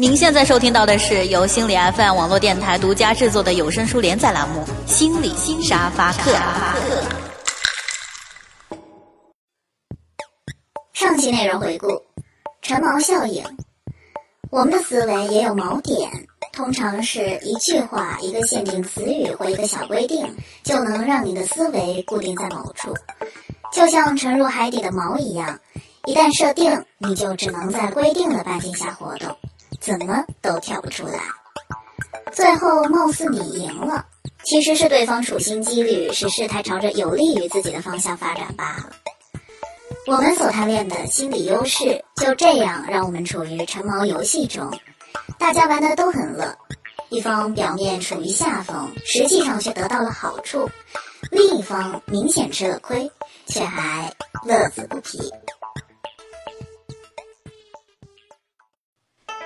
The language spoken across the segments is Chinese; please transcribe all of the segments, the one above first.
您现在收听到的是由心理 FM 网络电台独家制作的有声书连载栏目《心理新沙发客》。上期内容回顾：陈锚效应。我们的思维也有锚点，通常是一句话、一个限定词语或一个小规定，就能让你的思维固定在某处，就像沉入海底的锚一样。一旦设定，你就只能在规定的半径下活动。怎么都跳不出来，最后貌似你赢了，其实是对方处心积虑，使事态朝着有利于自己的方向发展罢了。我们所贪恋的心理优势，就这样让我们处于陈毛游戏中，大家玩的都很乐，一方表面处于下风，实际上却得到了好处，另一方明显吃了亏，却还乐此不疲。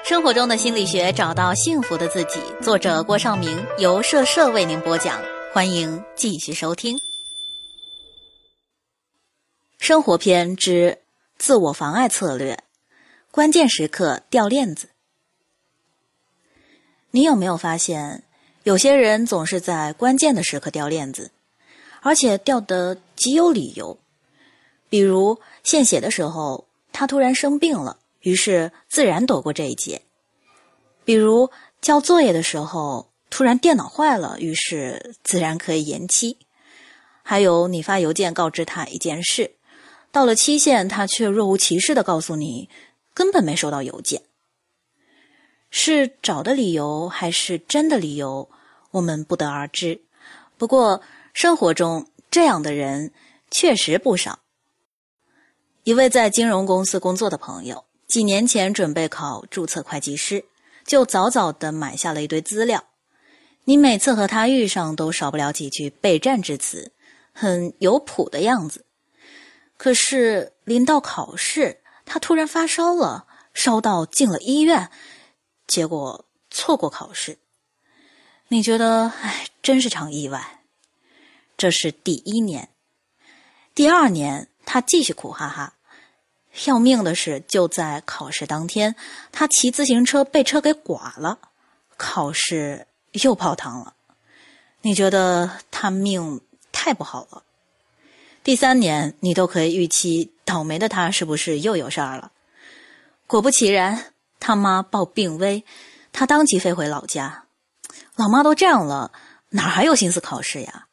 生活中的心理学，找到幸福的自己。作者郭尚明，由社社为您播讲。欢迎继续收听。生活篇之自我妨碍策略：关键时刻掉链子。你有没有发现，有些人总是在关键的时刻掉链子，而且掉得极有理由？比如献血的时候，他突然生病了。于是自然躲过这一劫。比如交作业的时候，突然电脑坏了，于是自然可以延期。还有你发邮件告知他一件事，到了期限，他却若无其事的告诉你根本没收到邮件。是找的理由还是真的理由，我们不得而知。不过生活中这样的人确实不少。一位在金融公司工作的朋友。几年前准备考注册会计师，就早早的买下了一堆资料。你每次和他遇上，都少不了几句备战之词，很有谱的样子。可是临到考试，他突然发烧了，烧到进了医院，结果错过考试。你觉得，哎，真是场意外。这是第一年，第二年他继续苦哈哈。要命的是，就在考试当天，他骑自行车被车给剐了，考试又泡汤了。你觉得他命太不好了？第三年，你都可以预期倒霉的他是不是又有事儿了？果不其然，他妈报病危，他当即飞回老家。老妈都这样了，哪还有心思考试呀？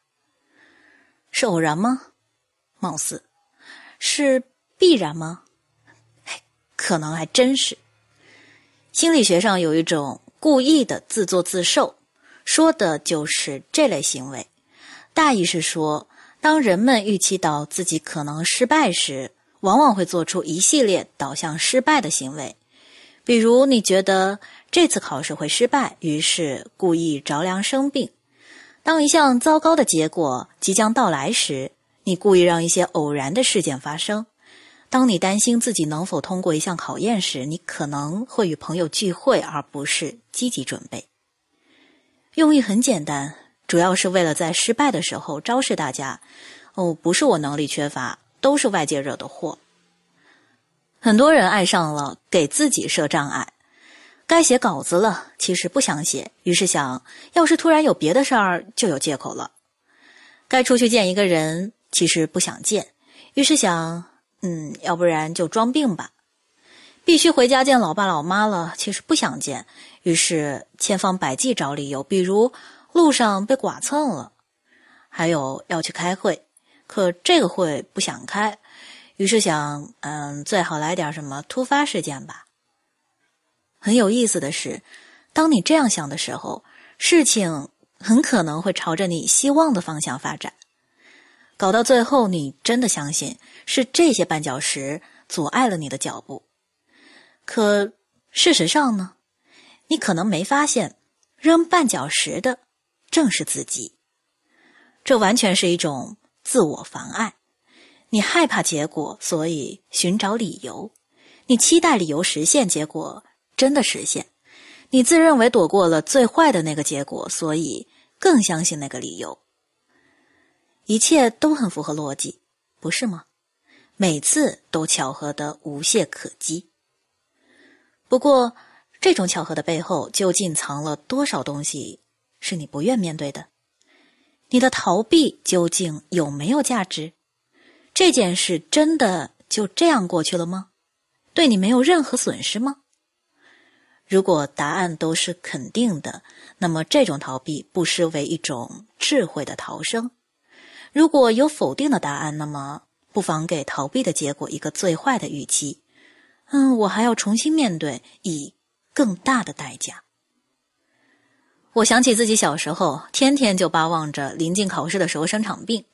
是偶然吗？貌似是必然吗？可能还真是。心理学上有一种故意的自作自受，说的就是这类行为。大意是说，当人们预期到自己可能失败时，往往会做出一系列导向失败的行为。比如，你觉得这次考试会失败，于是故意着凉生病；当一项糟糕的结果即将到来时，你故意让一些偶然的事件发生。当你担心自己能否通过一项考验时，你可能会与朋友聚会，而不是积极准备。用意很简单，主要是为了在失败的时候昭示大家：“哦，不是我能力缺乏，都是外界惹的祸。”很多人爱上了给自己设障碍，该写稿子了，其实不想写，于是想，要是突然有别的事儿，就有借口了。该出去见一个人，其实不想见，于是想。嗯，要不然就装病吧。必须回家见老爸老妈了，其实不想见，于是千方百计找理由，比如路上被剐蹭了，还有要去开会，可这个会不想开，于是想，嗯，最好来点什么突发事件吧。很有意思的是，当你这样想的时候，事情很可能会朝着你希望的方向发展。搞到最后，你真的相信是这些绊脚石阻碍了你的脚步。可事实上呢？你可能没发现，扔绊脚石的正是自己。这完全是一种自我妨碍。你害怕结果，所以寻找理由；你期待理由实现，结果真的实现；你自认为躲过了最坏的那个结果，所以更相信那个理由。一切都很符合逻辑，不是吗？每次都巧合的无懈可击。不过，这种巧合的背后究竟藏了多少东西是你不愿面对的？你的逃避究竟有没有价值？这件事真的就这样过去了吗？对你没有任何损失吗？如果答案都是肯定的，那么这种逃避不失为一种智慧的逃生；如果有否定的答案，那么不妨给逃避的结果一个最坏的预期。嗯，我还要重新面对，以更大的代价。我想起自己小时候，天天就巴望着临近考试的时候生场病，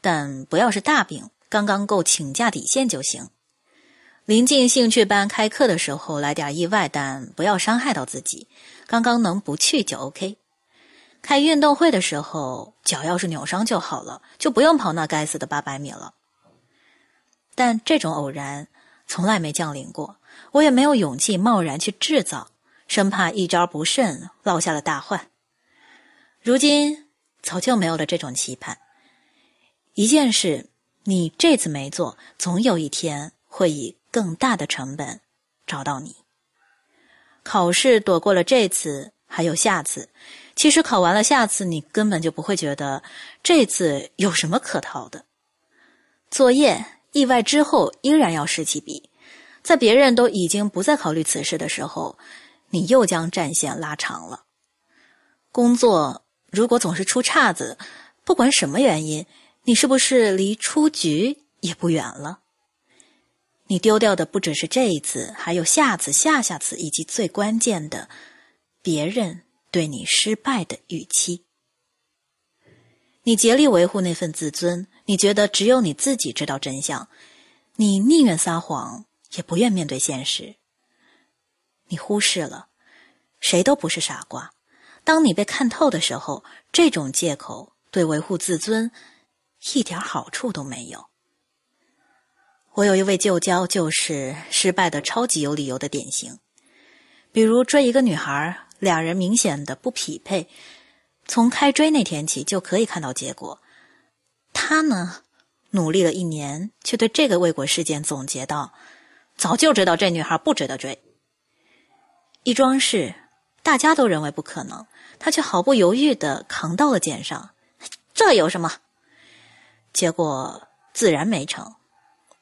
但不要是大病，刚刚够请假底线就行。临近兴趣班开课的时候来点意外，但不要伤害到自己，刚刚能不去就 OK。开运动会的时候脚要是扭伤就好了，就不用跑那该死的八百米了。但这种偶然从来没降临过，我也没有勇气贸然去制造。生怕一招不慎落下了大患。如今早就没有了这种期盼。一件事你这次没做，总有一天会以更大的成本找到你。考试躲过了这次，还有下次。其实考完了下次，你根本就不会觉得这次有什么可逃的。作业意外之后依然要拾起笔，在别人都已经不再考虑此事的时候。你又将战线拉长了。工作如果总是出岔子，不管什么原因，你是不是离出局也不远了？你丢掉的不只是这一次，还有下次、下下次，以及最关键的，别人对你失败的预期。你竭力维护那份自尊，你觉得只有你自己知道真相，你宁愿撒谎，也不愿面对现实。你忽视了，谁都不是傻瓜。当你被看透的时候，这种借口对维护自尊一点好处都没有。我有一位旧交，就是失败的超级有理由的典型。比如追一个女孩，俩人明显的不匹配，从开追那天起就可以看到结果。他呢，努力了一年，却对这个未果事件总结道：早就知道这女孩不值得追。一桩事，大家都认为不可能，他却毫不犹豫地扛到了肩上。这有什么？结果自然没成，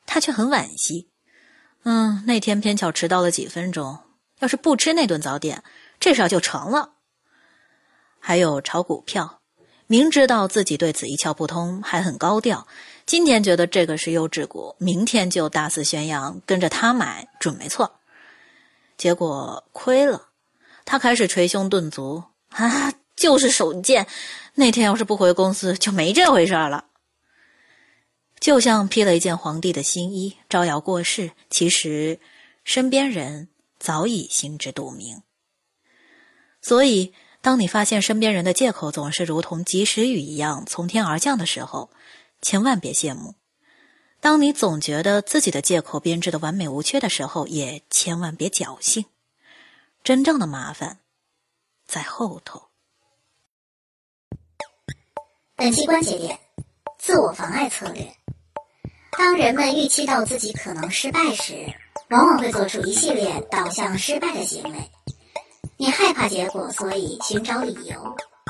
他却很惋惜。嗯，那天偏巧迟到了几分钟，要是不吃那顿早点，这事就成了。还有炒股票，明知道自己对此一窍不通，还很高调。今天觉得这个是优质股，明天就大肆宣扬，跟着他买准没错。结果亏了，他开始捶胸顿足啊！就是手贱，那天要是不回公司，就没这回事了。就像披了一件皇帝的新衣，招摇过市，其实身边人早已心知肚明。所以，当你发现身边人的借口总是如同及时雨一样从天而降的时候，千万别羡慕。当你总觉得自己的借口编织的完美无缺的时候，也千万别侥幸。真正的麻烦在后头。本期关节点：自我妨碍策略。当人们预期到自己可能失败时，往往会做出一系列导向失败的行为。你害怕结果，所以寻找理由；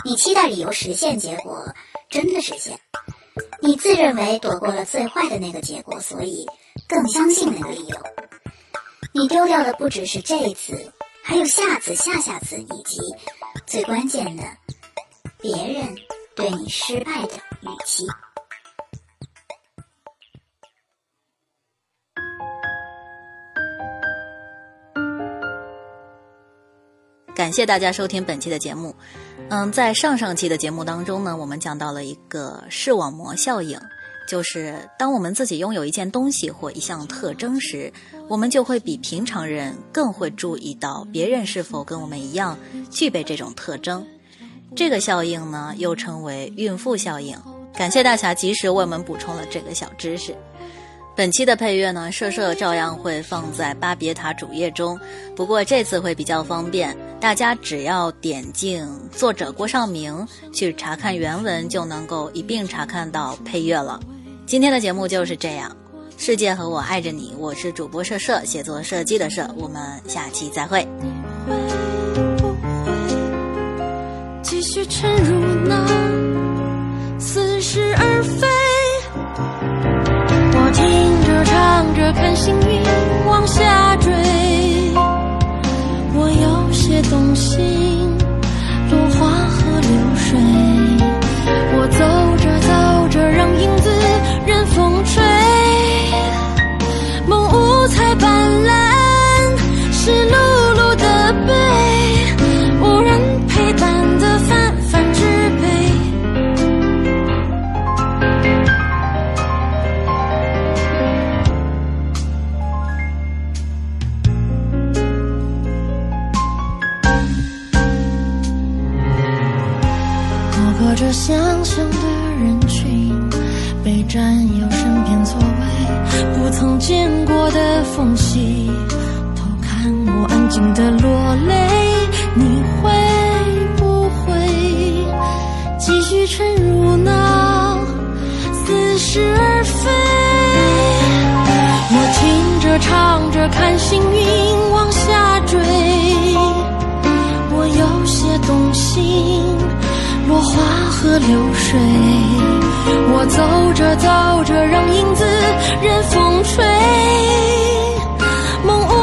你期待理由实现结果，真的实现。你自认为躲过了最坏的那个结果，所以更相信那个理由。你丢掉的不只是这一次，还有下次、下下次，以及最关键的，别人对你失败的预期。感谢大家收听本期的节目。嗯，在上上期的节目当中呢，我们讲到了一个视网膜效应，就是当我们自己拥有一件东西或一项特征时，我们就会比平常人更会注意到别人是否跟我们一样具备这种特征。这个效应呢，又称为孕妇效应。感谢大侠及时为我们补充了这个小知识。本期的配乐呢，社社照样会放在巴别塔主页中，不过这次会比较方便，大家只要点进作者郭尚明去查看原文，就能够一并查看到配乐了。今天的节目就是这样，世界和我爱着你，我是主播社社，写作设计的社，我们下期再会。会不会继续沉入那似是而非？唱着看星云往下坠，偷看我安静的落泪。你会不会继续沉入那似是而非？我听着唱着看星云往下坠。我有些动心，落花和流水。我走着走着，让影子任风吹，梦